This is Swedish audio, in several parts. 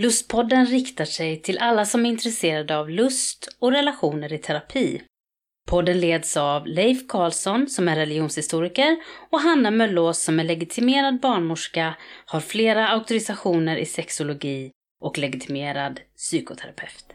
Lustpodden riktar sig till alla som är intresserade av lust och relationer i terapi. Podden leds av Leif Karlsson som är religionshistoriker och Hanna Möllås som är legitimerad barnmorska, har flera auktorisationer i sexologi och legitimerad psykoterapeut.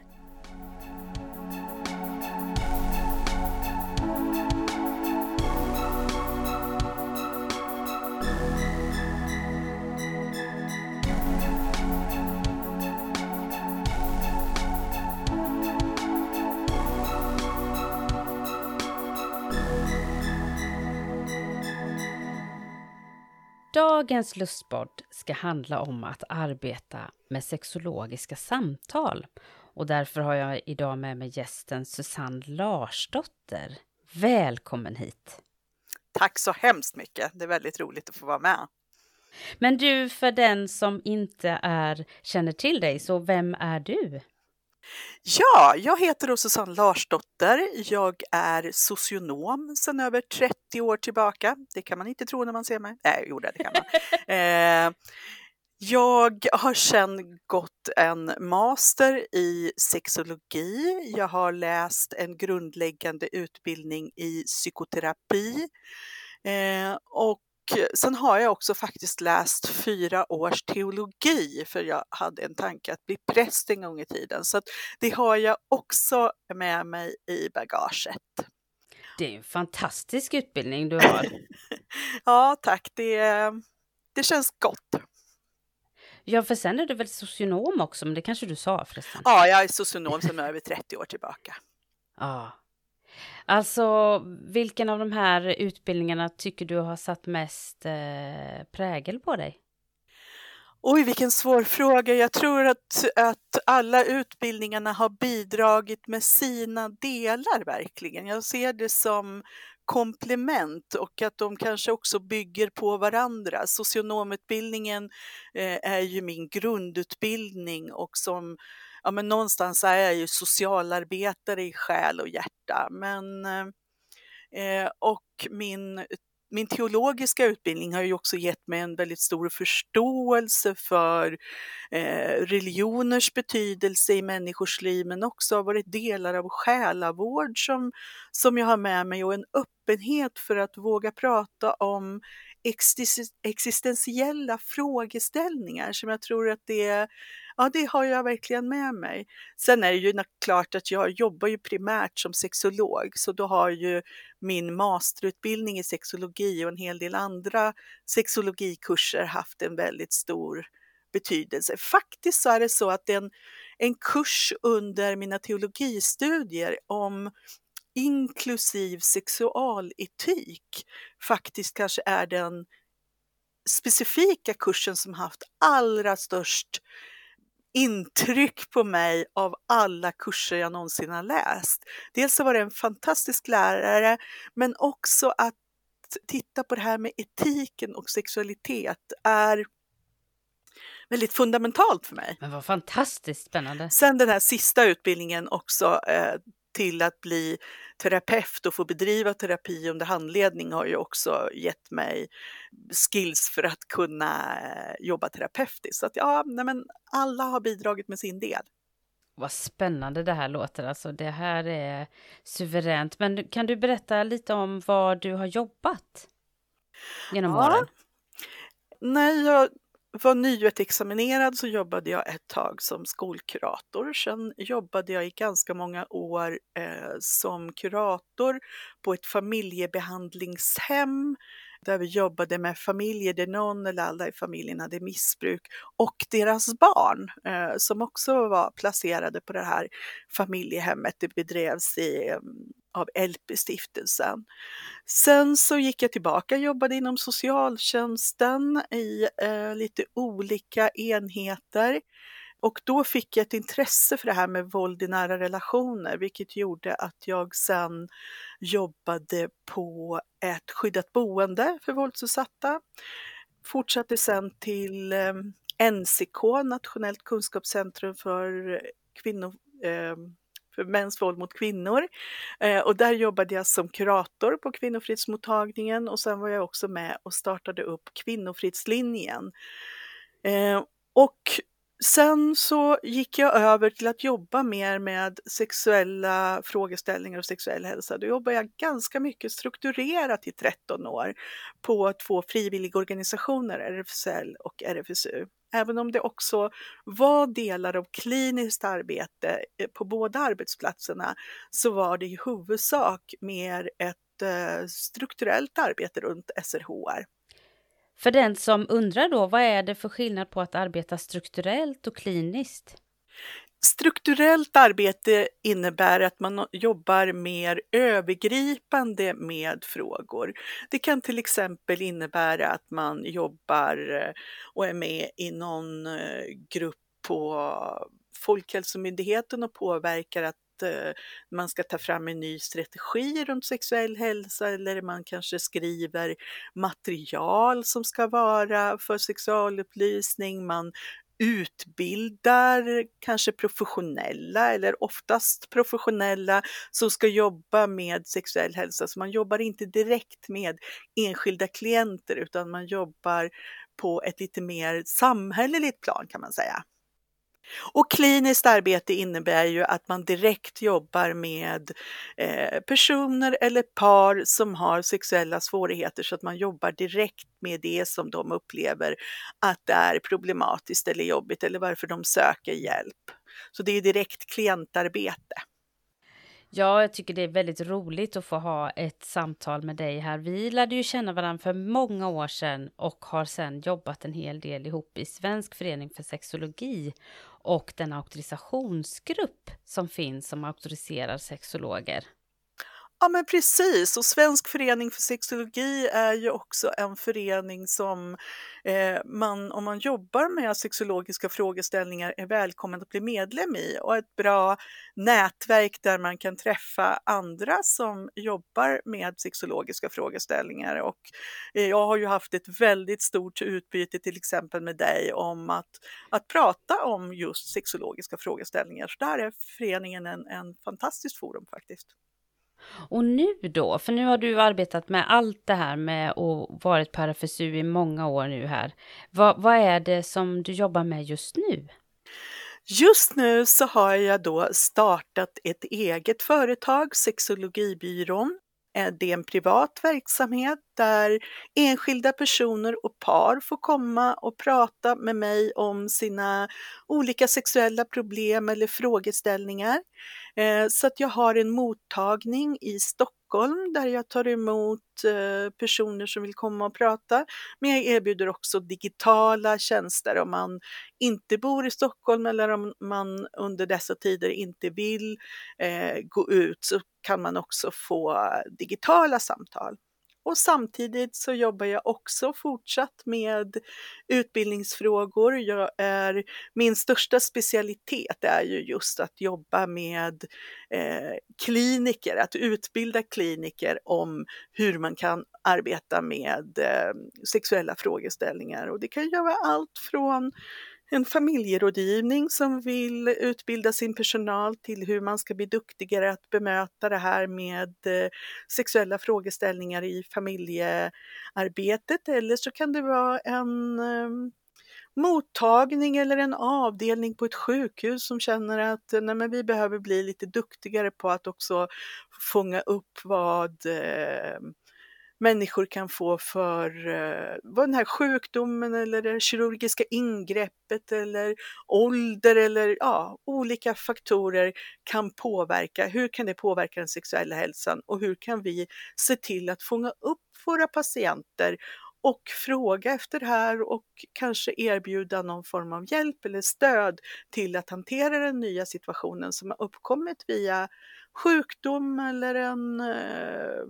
Dagens lustpodd ska handla om att arbeta med sexologiska samtal. Och därför har jag idag med mig gästen Susanne Larsdotter. Välkommen hit! Tack så hemskt mycket! Det är väldigt roligt att få vara med. Men du, för den som inte är, känner till dig, så vem är du? Ja, jag heter då Susanne Larsdotter. Jag är socionom sedan över 30 år tillbaka. Det kan man inte tro när man ser mig. Nej, jo, det kan man. eh, jag har sedan gått en master i sexologi. Jag har läst en grundläggande utbildning i psykoterapi eh, och sen har jag också faktiskt läst fyra års teologi för jag hade en tanke att bli präst en gång i tiden. Så det har jag också med mig i bagaget. Det är en fantastisk utbildning du har. ja, tack. Det, det känns gott. Ja, för sen är du väl socionom också, men det kanske du sa förresten? Ja, jag är socionom sedan över 30 år tillbaka. Ja, Alltså, vilken av de här utbildningarna tycker du har satt mest eh, prägel på dig? Oj, vilken svår fråga. Jag tror att, att alla utbildningarna har bidragit med sina delar verkligen. Jag ser det som komplement och att de kanske också bygger på varandra. Socionomutbildningen eh, är ju min grundutbildning och som ja, men någonstans är jag ju socialarbetare i själ och hjärta. Men, eh, eh, och min, min teologiska utbildning har ju också gett mig en väldigt stor förståelse för eh, religioners betydelse i människors liv, men också har varit delar av själavård som, som jag har med mig och en öppenhet för att våga prata om existentiella frågeställningar som jag tror att det Ja, det har jag verkligen med mig. Sen är det ju klart att jag jobbar ju primärt som sexolog, så då har ju min masterutbildning i sexologi och en hel del andra sexologikurser haft en väldigt stor betydelse. Faktiskt så är det så att en, en kurs under mina teologistudier om inklusiv sexualetik faktiskt kanske är den specifika kursen som haft allra störst intryck på mig av alla kurser jag någonsin har läst. Dels så var det en fantastisk lärare, men också att titta på det här med etiken och sexualitet är väldigt fundamentalt för mig. Men vad fantastiskt spännande. Sen den här sista utbildningen också eh, till att bli terapeut och få bedriva terapi under handledning har ju också gett mig skills för att kunna eh, jobba terapeutiskt. Så att ja, nej men alla har bidragit med sin del. Vad spännande det här låter, alltså det här är suveränt. Men kan du berätta lite om var du har jobbat genom ja. åren? När jag var nyutexaminerad så jobbade jag ett tag som skolkurator. Sen jobbade jag i ganska många år eh, som kurator på ett familjebehandlingshem där vi jobbade med familjer där någon eller alla i familjen hade missbruk och deras barn eh, som också var placerade på det här familjehemmet. Det bedrevs i, mm, av LP-stiftelsen. Sen så gick jag tillbaka och jobbade inom socialtjänsten i eh, lite olika enheter. Och då fick jag ett intresse för det här med våld i nära relationer, vilket gjorde att jag sen jobbade på ett skyddat boende för våldsutsatta. Fortsatte sen till ehm, NCK, Nationellt kunskapscentrum för kvinnor ehm, för mäns våld mot kvinnor. Eh, och där jobbade jag som kurator på kvinnofridsmottagningen och sen var jag också med och startade upp Kvinnofridslinjen. Eh, och Sen så gick jag över till att jobba mer med sexuella frågeställningar och sexuell hälsa. Då jobbade jag ganska mycket strukturerat i 13 år på två frivilligorganisationer, RFSL och RFSU. Även om det också var delar av kliniskt arbete eh, på båda arbetsplatserna så var det i huvudsak mer ett eh, strukturellt arbete runt SRHR. För den som undrar då, vad är det för skillnad på att arbeta strukturellt och kliniskt? Strukturellt arbete innebär att man jobbar mer övergripande med frågor. Det kan till exempel innebära att man jobbar eh, och är med i någon eh, grupp på Folkhälsomyndigheten och påverkar att Eh, man ska ta fram en ny strategi runt sexuell hälsa eller man kanske skriver material som ska vara för sexualupplysning. Man utbildar kanske professionella eller oftast professionella som ska jobba med sexuell hälsa. Så man jobbar inte direkt med enskilda klienter utan man jobbar på ett lite mer samhälleligt plan kan man säga. Och kliniskt arbete innebär ju att man direkt jobbar med eh, personer eller par som har sexuella svårigheter så att man jobbar direkt med det som de upplever att det är problematiskt eller jobbigt eller varför de söker hjälp. Så det är direkt klientarbete. Ja, jag tycker det är väldigt roligt att få ha ett samtal med dig här. Vi lärde ju känna varandra för många år sedan och har sedan jobbat en hel del ihop i Svensk förening för sexologi och den auktorisationsgrupp som finns som auktoriserar sexologer. Ja men precis och Svensk förening för sexologi är ju också en förening som eh, man om man jobbar med sexologiska frågeställningar är välkommen att bli medlem i och ett bra nätverk där man kan träffa andra som jobbar med sexologiska frågeställningar och eh, jag har ju haft ett väldigt stort utbyte till exempel med dig om att, att prata om just sexologiska frågeställningar. Så där är föreningen en, en fantastisk forum faktiskt. Och nu då, för nu har du arbetat med allt det här med och varit på RFSU i många år nu här. Vad, vad är det som du jobbar med just nu? Just nu så har jag då startat ett eget företag, Sexologibyrån. Eh, det är en privat verksamhet där enskilda personer och par får komma och prata med mig om sina olika sexuella problem eller frågeställningar. Eh, så att jag har en mottagning i Stockholm där jag tar emot eh, personer som vill komma och prata. Men jag erbjuder också digitala tjänster om man inte bor i Stockholm eller om man under dessa tider inte vill eh, gå ut så kan man också få digitala samtal. Och samtidigt så jobbar jag också fortsatt med utbildningsfrågor. Jag är, min största specialitet är ju just att jobba med eh, kliniker, att utbilda kliniker om hur man kan arbeta med eh, sexuella frågeställningar. Och det kan ju vara allt från en familjerådgivning som vill utbilda sin personal till hur man ska bli duktigare att bemöta det här med eh, sexuella frågeställningar i familjearbetet. Eller så kan det vara en eh, mottagning eller en avdelning på ett sjukhus som känner att eh, nej, men vi behöver bli lite duktigare på att också fånga upp vad eh, människor kan få för eh, vad den här sjukdomen eller det kirurgiska ingreppet eller ålder eller ja, olika faktorer kan påverka. Hur kan det påverka den sexuella hälsan och hur kan vi se till att fånga upp våra patienter och fråga efter det här och kanske erbjuda någon form av hjälp eller stöd till att hantera den nya situationen som har uppkommit via sjukdom eller en eh,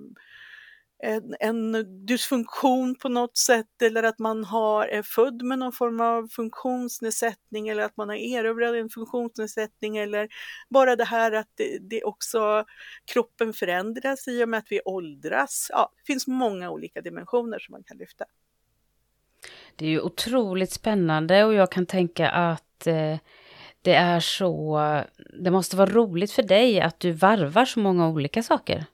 en, en dysfunktion på något sätt eller att man har, är född med någon form av funktionsnedsättning eller att man har erövrat en funktionsnedsättning eller bara det här att det, det också kroppen förändras i och med att vi åldras. Ja, det finns många olika dimensioner som man kan lyfta. Det är ju otroligt spännande och jag kan tänka att eh, det är så, det måste vara roligt för dig att du varvar så många olika saker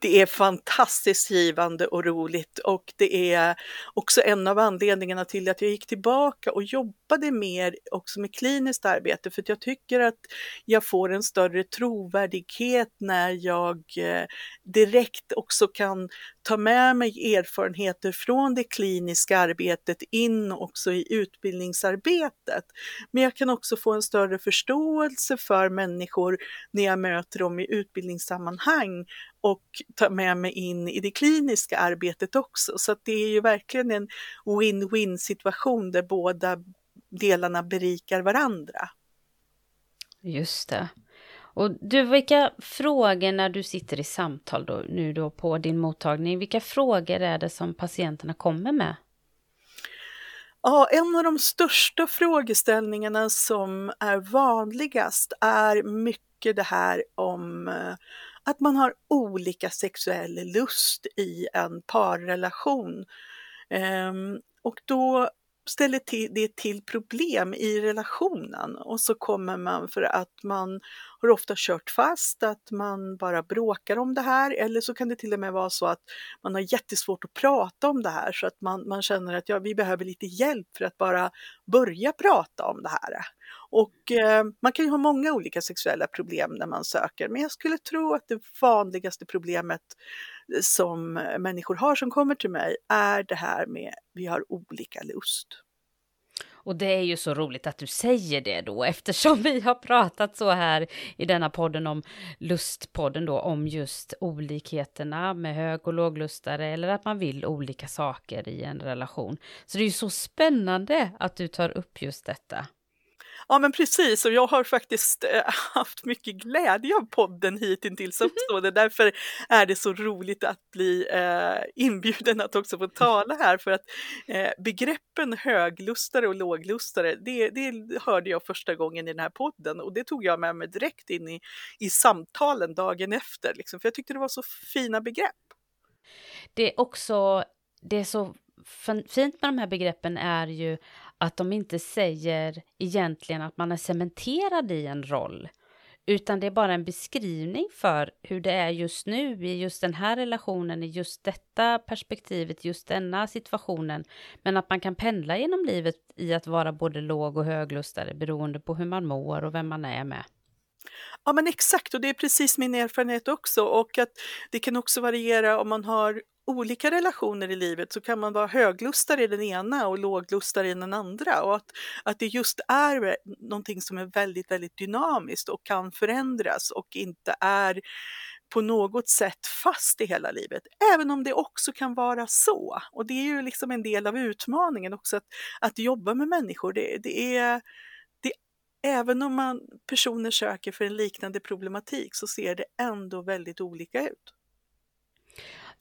det är fantastiskt givande och roligt och det är också en av anledningarna till att jag gick tillbaka och jobbade mer också med kliniskt arbete för att jag tycker att jag får en större trovärdighet när jag eh, direkt också kan ta med mig erfarenheter från det kliniska arbetet in också i utbildningsarbetet. Men jag kan också få en större förståelse för människor när jag möter dem i utbildningssammanhang och ta med mig in i det kliniska arbetet också. Så det är ju verkligen en win-win situation där båda delarna berikar varandra. Just det. Och du, vilka frågor när du sitter i samtal då, nu då på din mottagning, vilka frågor är det som patienterna kommer med? Ja, en av de största frågeställningarna som är vanligast är mycket det här om eh, att man har olika sexuell lust i en parrelation. Ehm, och då ställer det till problem i relationen och så kommer man för att man har ofta kört fast, att man bara bråkar om det här eller så kan det till och med vara så att man har jättesvårt att prata om det här så att man, man känner att ja, vi behöver lite hjälp för att bara börja prata om det här. Och eh, man kan ju ha många olika sexuella problem när man söker, men jag skulle tro att det vanligaste problemet som människor har som kommer till mig är det här med vi har olika lust. Och det är ju så roligt att du säger det då, eftersom vi har pratat så här i denna podden om lustpodden då, om just olikheterna med hög och låglustare eller att man vill olika saker i en relation. Så det är ju så spännande att du tar upp just detta. Ja men precis och jag har faktiskt äh, haft mycket glädje av podden hittills också. Mm. Det därför är det så roligt att bli äh, inbjuden att också få tala här för att äh, begreppen höglustare och låglustare det, det hörde jag första gången i den här podden och det tog jag med mig direkt in i, i samtalen dagen efter liksom, för jag tyckte det var så fina begrepp. Det är också, det är så fint med de här begreppen är ju att de inte säger egentligen att man är cementerad i en roll, utan det är bara en beskrivning för hur det är just nu i just den här relationen, i just detta perspektivet, just denna situationen. Men att man kan pendla genom livet i att vara både låg och höglustare beroende på hur man mår och vem man är med. Ja men exakt och det är precis min erfarenhet också och att det kan också variera om man har olika relationer i livet så kan man vara höglustare i den ena och låglustare i den andra och att, att det just är någonting som är väldigt, väldigt dynamiskt och kan förändras och inte är på något sätt fast i hela livet, även om det också kan vara så. Och det är ju liksom en del av utmaningen också att, att jobba med människor. Det, det är, även om man, personer söker för en liknande problematik så ser det ändå väldigt olika ut.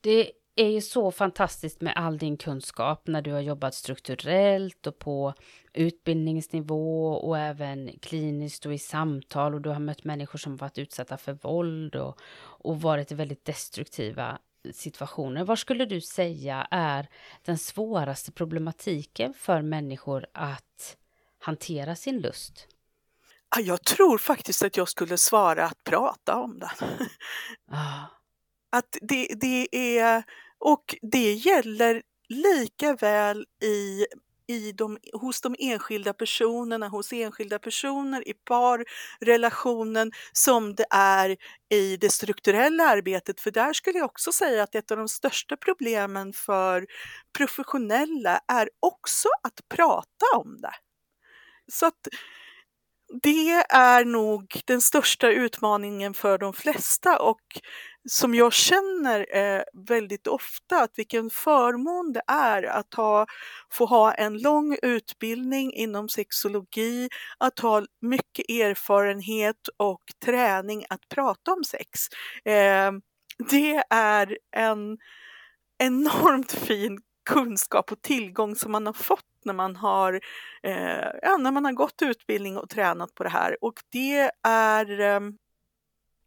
Det är ju så fantastiskt med all din kunskap när du har jobbat strukturellt och på utbildningsnivå och även kliniskt och i samtal och du har mött människor som varit utsatta för våld och, och varit i väldigt destruktiva situationer. Vad skulle du säga är den svåraste problematiken för människor att hantera sin lust? Jag tror faktiskt att jag skulle svara att prata om den. Ah. Att det, det är och det gäller lika väl i, i de, hos de enskilda personerna, hos enskilda personer i parrelationen som det är i det strukturella arbetet. För där skulle jag också säga att ett av de största problemen för professionella är också att prata om det. Så att det är nog den största utmaningen för de flesta och som jag känner eh, väldigt ofta att vilken förmån det är att ha, få ha en lång utbildning inom sexologi, att ha mycket erfarenhet och träning att prata om sex. Eh, det är en enormt fin kunskap och tillgång som man har fått när man har, eh, ja, när man har gått utbildning och tränat på det här. Och det är eh,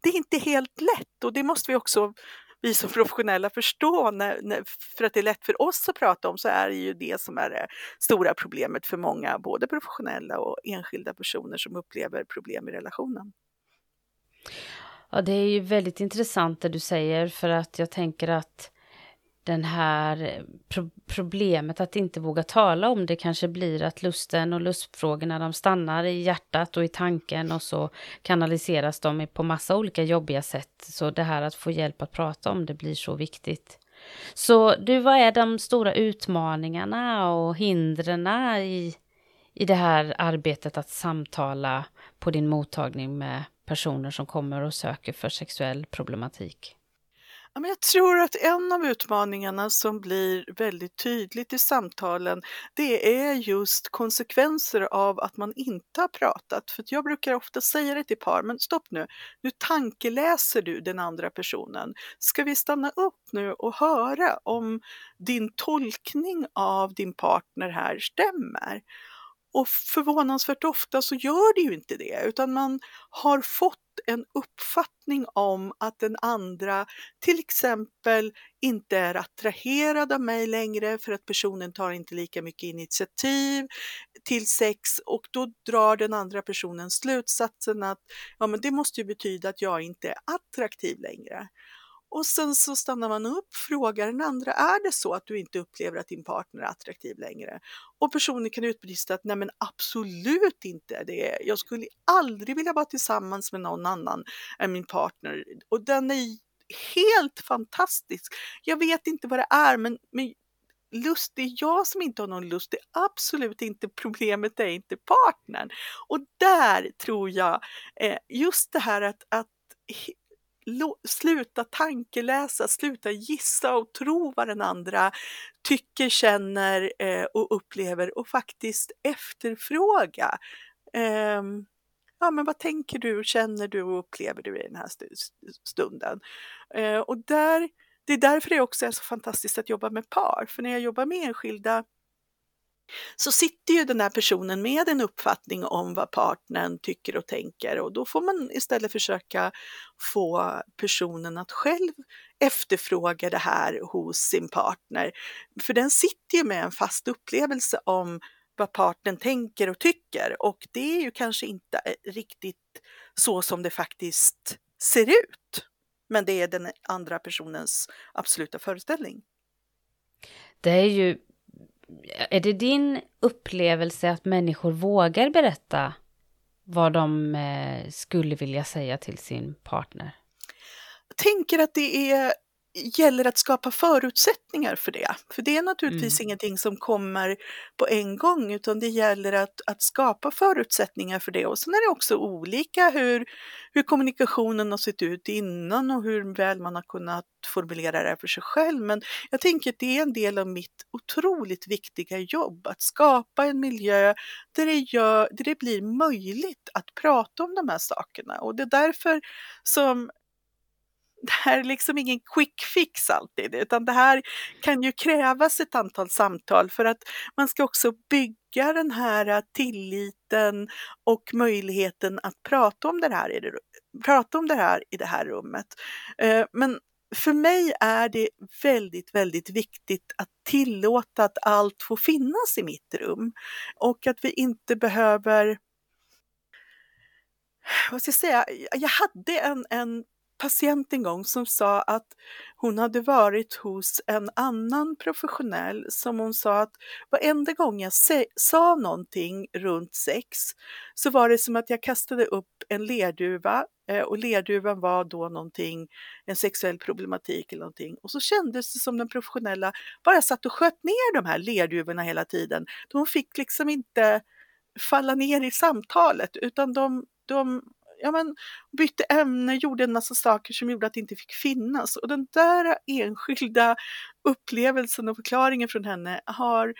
det är inte helt lätt. Och det måste vi också vi som professionella förstå, när, när, för att det är lätt för oss att prata om så är det ju det som är det stora problemet för många, både professionella och enskilda personer som upplever problem i relationen. Ja, det är ju väldigt intressant det du säger för att jag tänker att den här eh, pro problemet att inte våga tala om det kanske blir att lusten och lustfrågorna de stannar i hjärtat och i tanken och så kanaliseras de på massa olika jobbiga sätt. Så det här att få hjälp att prata om det blir så viktigt. Så du, vad är de stora utmaningarna och hindren i, i det här arbetet att samtala på din mottagning med personer som kommer och söker för sexuell problematik? Ja, men jag tror att en av utmaningarna som blir väldigt tydligt i samtalen, det är just konsekvenser av att man inte har pratat. För jag brukar ofta säga det till par, men stopp nu, nu tankeläser du den andra personen. Ska vi stanna upp nu och höra om din tolkning av din partner här stämmer? Och förvånansvärt ofta så gör det ju inte det, utan man har fått en uppfattning om att den andra till exempel inte är attraherad av mig längre för att personen tar inte lika mycket initiativ till sex och då drar den andra personen slutsatsen att ja, men det måste ju betyda att jag inte är attraktiv längre. Och sen så stannar man upp, frågar den andra, är det så att du inte upplever att din partner är attraktiv längre? Och personen kan utbrista att nej men absolut inte, det jag skulle aldrig vilja vara tillsammans med någon annan än min partner. Och den är helt fantastisk. Jag vet inte vad det är, men, men lust, det är jag som inte har någon lust, det är absolut inte problemet, det är inte partnern. Och där tror jag, eh, just det här att, att sluta tankeläsa, sluta gissa och tro vad den andra tycker, känner eh, och upplever och faktiskt efterfråga. Eh, ja, men vad tänker du, känner du och upplever du i den här stunden? Eh, och där, det är därför det också är så fantastiskt att jobba med par, för när jag jobbar med enskilda så sitter ju den här personen med en uppfattning om vad partnern tycker och tänker och då får man istället försöka få personen att själv efterfråga det här hos sin partner. För den sitter ju med en fast upplevelse om vad partnern tänker och tycker och det är ju kanske inte eh, riktigt så som det faktiskt ser ut. Men det är den andra personens absoluta föreställning. Det är ju är det din upplevelse att människor vågar berätta vad de eh, skulle vilja säga till sin partner? Jag tänker att det är gäller att skapa förutsättningar för det. För det är naturligtvis mm. ingenting som kommer på en gång utan det gäller att, att skapa förutsättningar för det. Och sen är det också olika hur, hur kommunikationen har sett ut innan och hur väl man har kunnat formulera det för sig själv. Men jag tänker att det är en del av mitt otroligt viktiga jobb att skapa en miljö där det, gör, där det blir möjligt att prata om de här sakerna. Och det är därför som det här är liksom ingen quick fix alltid, utan det här kan ju krävas ett antal samtal för att man ska också bygga den här tilliten och möjligheten att prata om det här i det, prata om det här, i det här rummet. Eh, men för mig är det väldigt, väldigt viktigt att tillåta att allt får finnas i mitt rum och att vi inte behöver vad ska jag säga, jag hade en, en patient en gång som sa att hon hade varit hos en annan professionell som hon sa att varenda gång jag sa någonting runt sex så var det som att jag kastade upp en lerduva eh, och lerduvan var då någonting, en sexuell problematik eller någonting. Och så kändes det som den professionella bara satt och sköt ner de här lerduvorna hela tiden. De fick liksom inte falla ner i samtalet utan de, de ja, men, bytte ämne, gjorde en massa saker som gjorde att det inte fick finnas. Och den där enskilda upplevelsen och förklaringen från henne har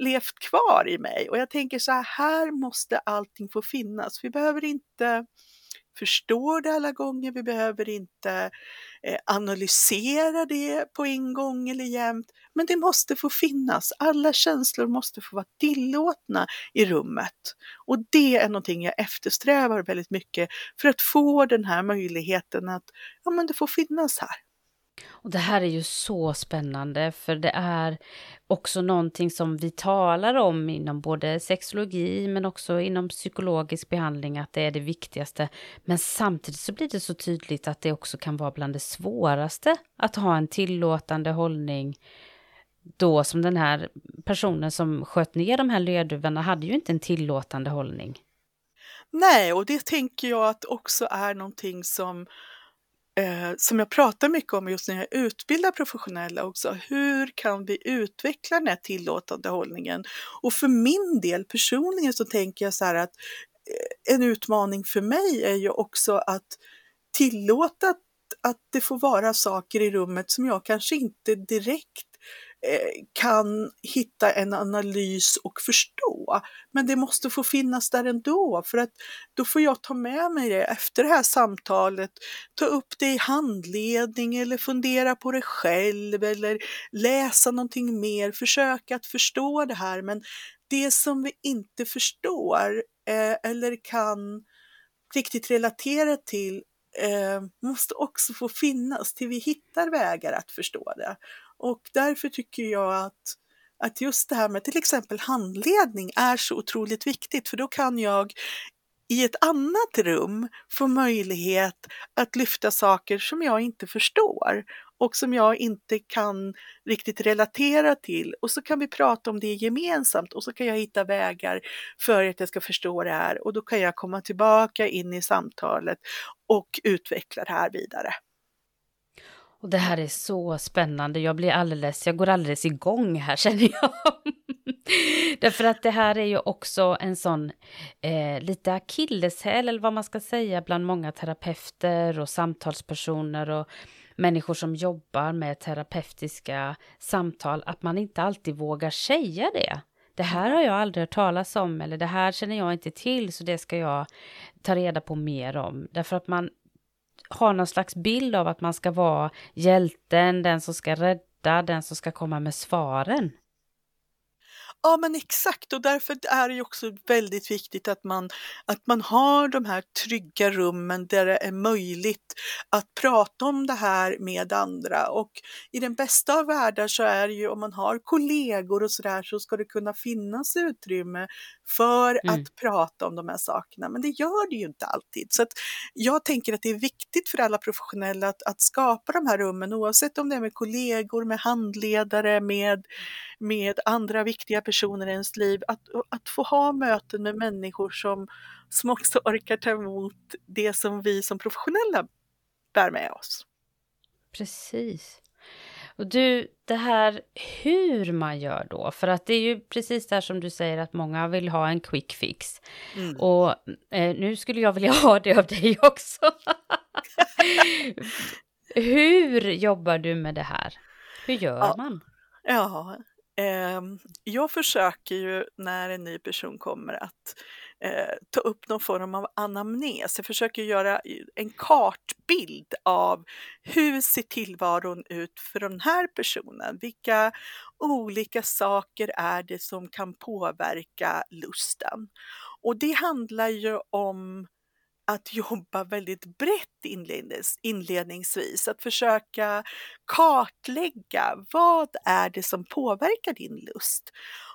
levt kvar i mig. Och jag tänker så här, här måste allting få finnas. Vi behöver inte förstå det alla gånger, vi behöver inte Eh, analysera det på en gång eller jämt, men det måste få finnas. Alla känslor måste få vara tillåtna i rummet. Och det är någonting jag eftersträvar väldigt mycket för att få den här möjligheten att ja, men det får finnas här. Och det här är ju så spännande för det är också någonting som vi talar om inom både sexologi men också inom psykologisk behandling att det är det viktigaste. Men samtidigt så blir det så tydligt att det också kan vara bland det svåraste att ha en tillåtande hållning då som den här personen som sköt ner de här lerduvorna hade ju inte en tillåtande hållning. Nej, och det tänker jag att också är någonting som eh, som jag pratar mycket om just när jag utbildar professionella också. Hur kan vi utveckla den här tillåtande hållningen? Och för min del personligen så tänker jag så här att eh, en utmaning för mig är ju också att tillåta att, att det får vara saker i rummet som jag kanske inte direkt Eh, kan hitta en analys och förstå. Men det måste få finnas där ändå för att då får jag ta med mig det efter det här samtalet, ta upp det i handledning eller fundera på det själv eller läsa någonting mer, försöka att förstå det här. Men det som vi inte förstår eh, eller kan riktigt relatera till eh, måste också få finnas till vi hittar vägar att förstå det. Och därför tycker jag att, att just det här med till exempel handledning är så otroligt viktigt. För då kan jag i ett annat rum få möjlighet att lyfta saker som jag inte förstår och som jag inte kan riktigt relatera till. Och så kan vi prata om det gemensamt och så kan jag hitta vägar för att jag ska förstå det här. Och då kan jag komma tillbaka in i samtalet och utveckla det här vidare. Och det här är så spännande. Jag blir alldeles, jag går alldeles igång här känner jag. Därför att det här är ju också en sån eh, lite akilleshäl eller vad man ska säga bland många terapeuter och samtalspersoner och människor som jobbar med terapeutiska samtal, att man inte alltid vågar säga det. Det här har jag aldrig hört talas om eller det här känner jag inte till så det ska jag ta reda på mer om. Därför att man har någon slags bild av att man ska vara hjälten, den som ska rädda, den som ska komma med svaren. Ja men exakt och därför är det också väldigt viktigt att man, att man har de här trygga rummen där det är möjligt att prata om det här med andra och i den bästa av världar så är det ju om man har kollegor och sådär så ska det kunna finnas utrymme för mm. att prata om de här sakerna men det gör det ju inte alltid. Så att jag tänker att det är viktigt för alla professionella att, att skapa de här rummen oavsett om det är med kollegor, med handledare, med med andra viktiga personer i ens liv, att, att få ha möten med människor som, som också orkar ta emot det som vi som professionella bär med oss. Precis. Och du, det här hur man gör då, för att det är ju precis där som du säger att många vill ha en quick fix. Mm. Och eh, nu skulle jag vilja ha det av dig också. hur jobbar du med det här? Hur gör ja. man? Ja, Ehm, jag försöker ju när en ny person kommer att eh, ta upp någon form av anamnes. Jag försöker göra en kartbild av hur ser tillvaron ut för den här personen? Vilka olika saker är det som kan påverka lusten? Och det handlar ju om att jobba väldigt brett inlednings, inledningsvis, att försöka kartlägga vad är det som påverkar din lust?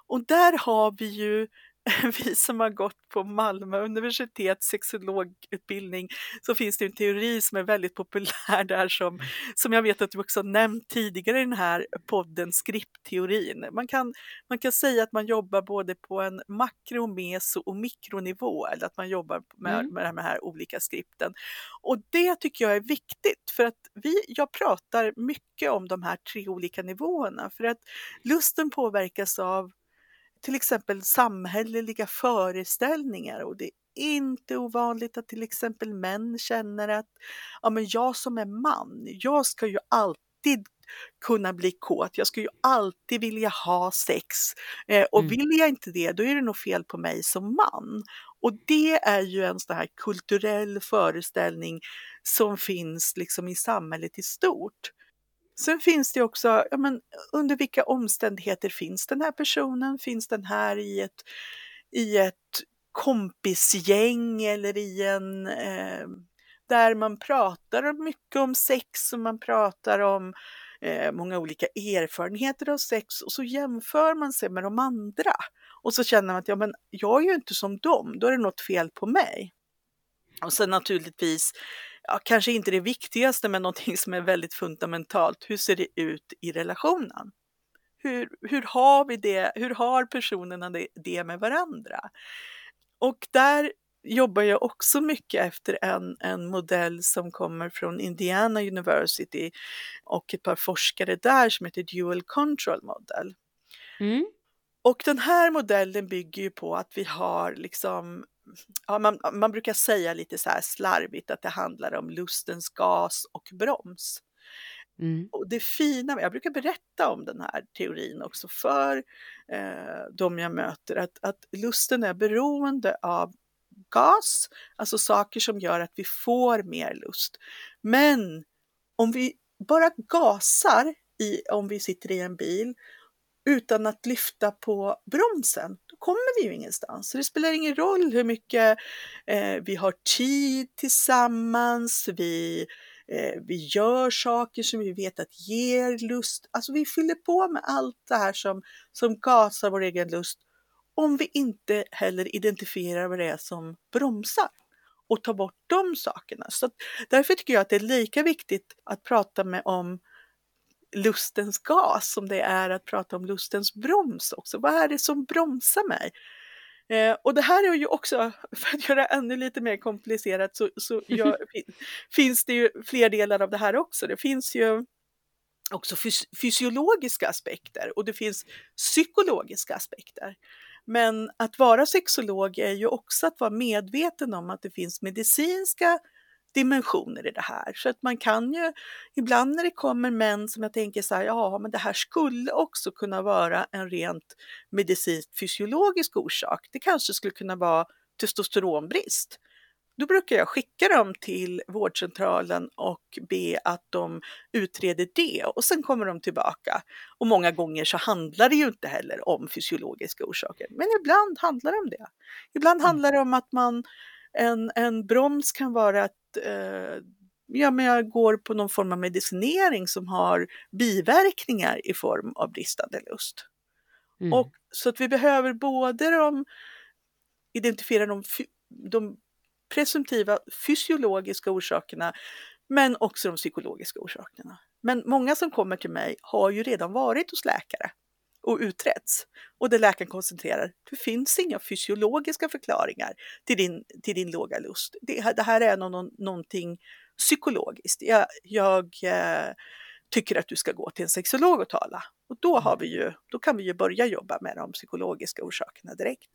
Och där har vi ju vi som har gått på Malmö universitets sexologutbildning så finns det en teori som är väldigt populär där som, som jag vet att du också nämnt tidigare i den här podden, skriptteorin. Man kan, man kan säga att man jobbar både på en makro, meso och mikronivå eller att man jobbar med, mm. med de här olika skripten. Och det tycker jag är viktigt för att vi, jag pratar mycket om de här tre olika nivåerna för att lusten påverkas av till exempel samhälleliga föreställningar och det är inte ovanligt att till exempel män känner att ja, men jag som är man, jag ska ju alltid kunna bli kåt, jag ska ju alltid vilja ha sex eh, och mm. vill jag inte det då är det nog fel på mig som man. Och det är ju en sån här kulturell föreställning som finns liksom i samhället i stort. Sen finns det också, ja men, under vilka omständigheter finns den här personen? Finns den här i ett, i ett kompisgäng eller i en, eh, där man pratar mycket om sex och man pratar om eh, många olika erfarenheter av sex och så jämför man sig med de andra. Och så känner man att ja, men jag är ju inte som dem, då är det något fel på mig. Och sen naturligtvis, ja, kanske inte det viktigaste, men någonting som är väldigt fundamentalt. Hur ser det ut i relationen? Hur, hur har vi det? Hur har personerna det, det med varandra? Och där jobbar jag också mycket efter en, en modell som kommer från Indiana University och ett par forskare där som heter Dual Control Model. Mm. Och den här modellen bygger ju på att vi har liksom Ja, man, man brukar säga lite så här slarvigt att det handlar om lustens gas och broms. Mm. Och det fina, jag brukar berätta om den här teorin också för eh, de jag möter, att, att lusten är beroende av gas, alltså saker som gör att vi får mer lust. Men om vi bara gasar i, om vi sitter i en bil utan att lyfta på bromsen, då kommer vi ju ingenstans. Så det spelar ingen roll hur mycket eh, vi har tid tillsammans, vi, eh, vi gör saker som vi vet att ger lust. Alltså vi fyller på med allt det här som, som gasar vår egen lust om vi inte heller identifierar vad det är som bromsar och tar bort de sakerna. Så därför tycker jag att det är lika viktigt att prata med om lustens gas som det är att prata om lustens broms också. Vad är det som bromsar mig? Eh, och det här är ju också, för att göra ännu lite mer komplicerat, så, så gör, finns det ju fler delar av det här också. Det finns ju också fys fysiologiska aspekter och det finns psykologiska aspekter. Men att vara sexolog är ju också att vara medveten om att det finns medicinska dimensioner i det här. Så att man kan ju, ibland när det kommer män som jag tänker så här, ja men det här skulle också kunna vara en rent medicinsk fysiologisk orsak. Det kanske skulle kunna vara testosteronbrist. Då brukar jag skicka dem till vårdcentralen och be att de utreder det och sen kommer de tillbaka. Och många gånger så handlar det ju inte heller om fysiologiska orsaker, men ibland handlar det om det. Ibland mm. handlar det om att man, en, en broms kan vara att eh, ja, men jag går på någon form av medicinering som har biverkningar i form av bristande lust. Mm. Och, så att vi behöver både de, identifiera de, de presumtiva fysiologiska orsakerna men också de psykologiska orsakerna. Men många som kommer till mig har ju redan varit hos läkare och utretts. Och det läkaren konstaterar, det finns inga fysiologiska förklaringar till din, till din låga lust. Det, det här är någon, någonting psykologiskt. Jag, jag eh, tycker att du ska gå till en sexolog och tala. Och då, har vi ju, då kan vi ju börja jobba med de psykologiska orsakerna direkt.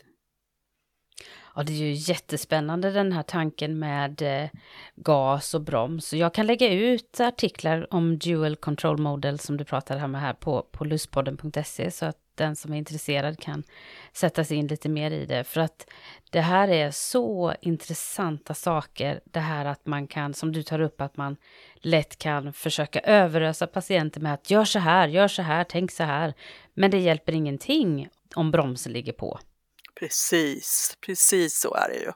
Ja, det är ju jättespännande den här tanken med eh, gas och broms. Jag kan lägga ut artiklar om Dual Control Model som du pratade om här på, på lustpodden.se så att den som är intresserad kan sätta sig in lite mer i det. För att det här är så intressanta saker. Det här att man kan, som du tar upp, att man lätt kan försöka överösa patienter med att gör så här, gör så här, tänk så här. Men det hjälper ingenting om bromsen ligger på. Precis, precis så är det ju.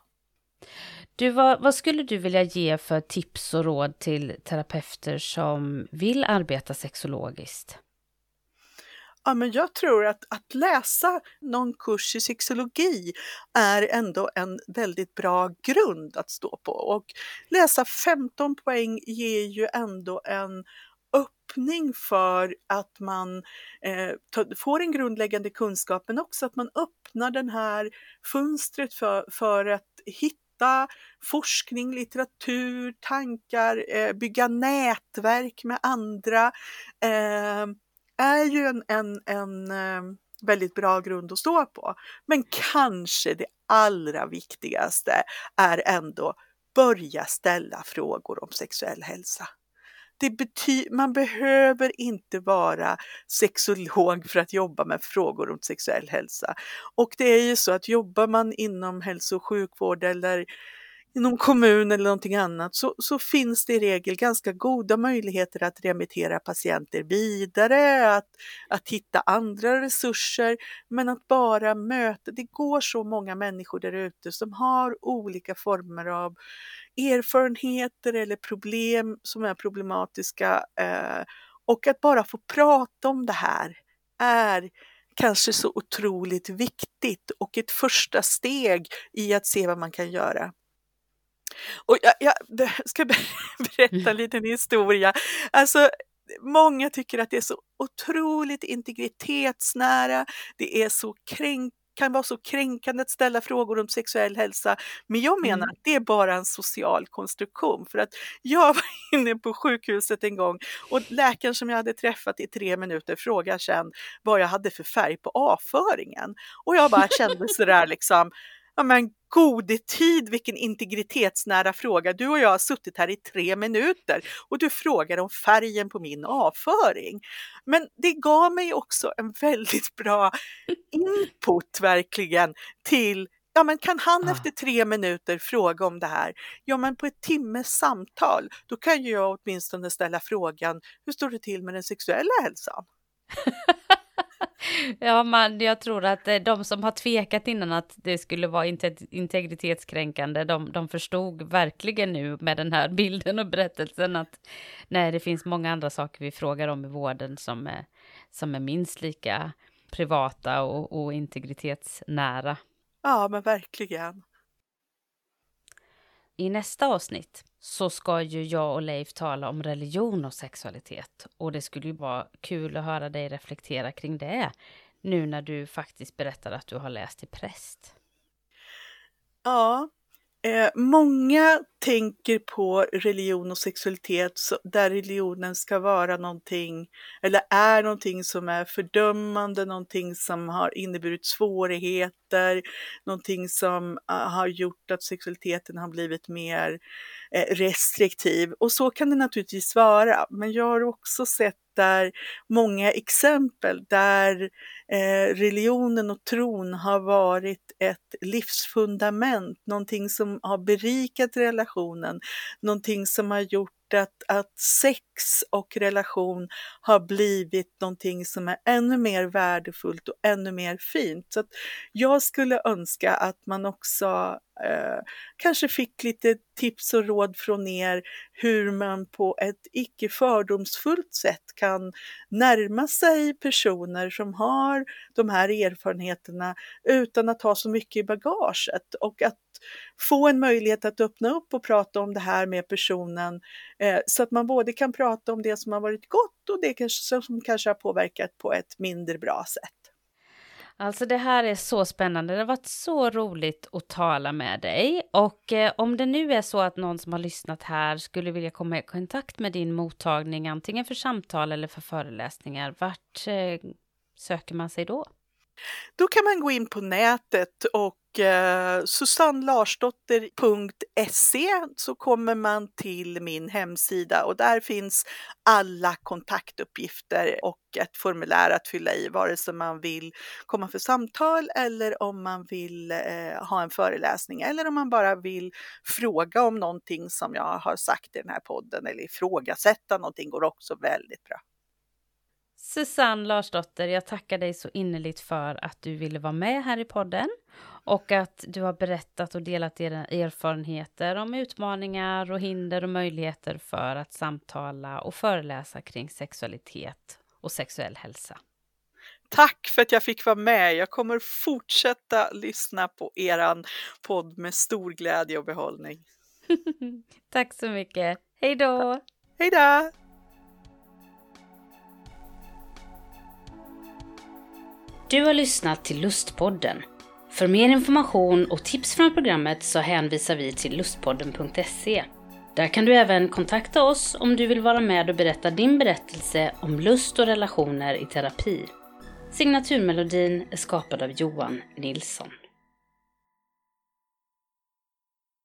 Du, vad, vad, skulle du vilja ge för tips och råd till terapeuter som vill arbeta sexologiskt? Ja, men jag tror att, att läsa någon kurs i sexologi är ändå en väldigt bra grund att stå på. Och läsa 15 poäng ger ju ändå en öppning för att man eh, får en grundläggande kunskap men också att man öppnar den här fönstret för, för att hitta forskning, litteratur, tankar, eh, bygga nätverk med andra eh, är ju en, en, en eh, väldigt bra grund att stå på. Men kanske det allra viktigaste är ändå börja ställa frågor om sexuell hälsa det bety- man behöver inte vara sexolog för att jobba med frågor om sexuell hälsa. Och det är ju så att jobbar man inom hälso och sjukvård eller i någon kommun eller någonting annat så, så finns det i regel ganska goda möjligheter att remittera patienter vidare, att, att hitta andra resurser, men att bara möta, det går så många människor där ute som har olika former av erfarenheter eller problem som är problematiska eh, och att bara få prata om det här är kanske så otroligt viktigt och ett första steg i att se vad man kan göra. Och jag, jag ska berätta en mm. liten historia. Alltså, många tycker att det är så otroligt integritetsnära, det är så kränk kan vara så kränkande att ställa frågor om sexuell hälsa. Men jag menar mm. att det är bara en social konstruktion. För att jag var inne på sjukhuset en gång och läkaren som jag hade träffat i tre minuter frågade sen vad jag hade för färg på avföringen. Och jag bara kände sådär liksom, ja men gode tid vilken integritetsnära fråga. Du och jag har suttit här i tre minuter och du frågar om färgen på min avföring. Men det gav mig också en väldigt bra input verkligen till Ja, men kan han ah. efter tre minuter fråga om det här? Ja, men på ett timmes samtal, då kan ju jag åtminstone ställa frågan, hur står det till med den sexuella hälsan? ja, man, jag tror att eh, de som har tvekat innan att det skulle vara integritetskränkande, de, de förstod verkligen nu med den här bilden och berättelsen att nej, det finns många andra saker vi frågar om i vården som är, som är minst lika privata och, och integritetsnära. Ja, men verkligen. I nästa avsnitt så ska ju jag och Leif tala om religion och sexualitet. Och det skulle ju vara kul att höra dig reflektera kring det nu när du faktiskt berättar att du har läst till präst. Ja, Eh, många tänker på religion och sexualitet där religionen ska vara någonting, eller är någonting som är fördömande, någonting som har inneburit svårigheter, någonting som ah, har gjort att sexualiteten har blivit mer eh, restriktiv. Och så kan det naturligtvis vara, men jag har också sett där många exempel där eh, religionen och tron har varit ett livsfundament, någonting som har berikat relationen, någonting som har gjort att, att sex och relation har blivit någonting som är ännu mer värdefullt och ännu mer fint. Så jag skulle önska att man också eh, kanske fick lite tips och råd från er hur man på ett icke fördomsfullt sätt kan närma sig personer som har de här erfarenheterna utan att ha så mycket i bagaget och att få en möjlighet att öppna upp och prata om det här med personen eh, så att man både kan prata om det som har varit gott och det som kanske har påverkat på ett mindre bra sätt. Alltså det här är så spännande. Det har varit så roligt att tala med dig. Och eh, om det nu är så att någon som har lyssnat här skulle vilja komma i kontakt med din mottagning, antingen för samtal eller för föreläsningar, vart eh, söker man sig då? Då kan man gå in på nätet och eh, susannlarsdotter.se så kommer man till min hemsida och där finns alla kontaktuppgifter och ett formulär att fylla i vare sig man vill komma för samtal eller om man vill eh, ha en föreläsning eller om man bara vill fråga om någonting som jag har sagt i den här podden eller ifrågasätta någonting går också väldigt bra. Susanne Larsdotter, jag tackar dig så innerligt för att du ville vara med här i podden och att du har berättat och delat dina erfarenheter om utmaningar och hinder och möjligheter för att samtala och föreläsa kring sexualitet och sexuell hälsa. Tack för att jag fick vara med. Jag kommer fortsätta lyssna på eran podd med stor glädje och behållning. Tack så mycket. Hej då! Hej då! Du har lyssnat till Lustpodden. För mer information och tips från programmet så hänvisar vi till lustpodden.se. Där kan du även kontakta oss om du vill vara med och berätta din berättelse om lust och relationer i terapi. Signaturmelodin är skapad av Johan Nilsson.